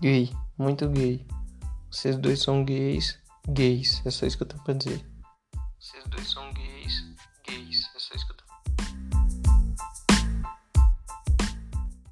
Gay, muito gay. Vocês dois são gays, gays. É só isso que eu tenho pra dizer. Vocês dois são gays, gays.